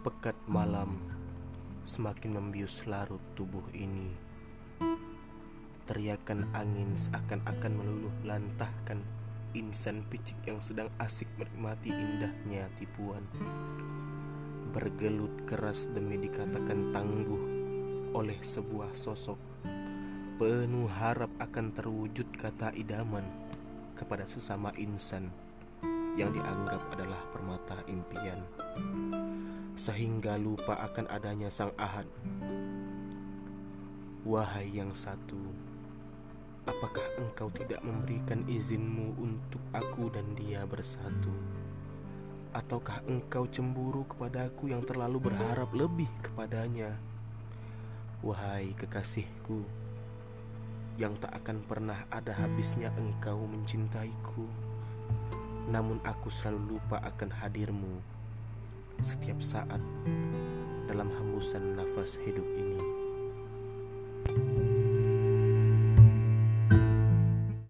Pekat malam semakin membius larut tubuh ini. Teriakan angin seakan-akan meluluh lantahkan insan picik yang sedang asik menikmati indahnya tipuan. Bergelut keras demi dikatakan tangguh oleh sebuah sosok. Penuh harap akan terwujud kata idaman kepada sesama insan yang dianggap adalah permata impian sehingga lupa akan adanya sang ahad. Wahai yang satu, apakah engkau tidak memberikan izinmu untuk aku dan dia bersatu? Ataukah engkau cemburu kepadaku yang terlalu berharap lebih kepadanya? Wahai kekasihku, yang tak akan pernah ada habisnya engkau mencintaiku, namun aku selalu lupa akan hadirmu setiap saat dalam hembusan nafas hidup ini.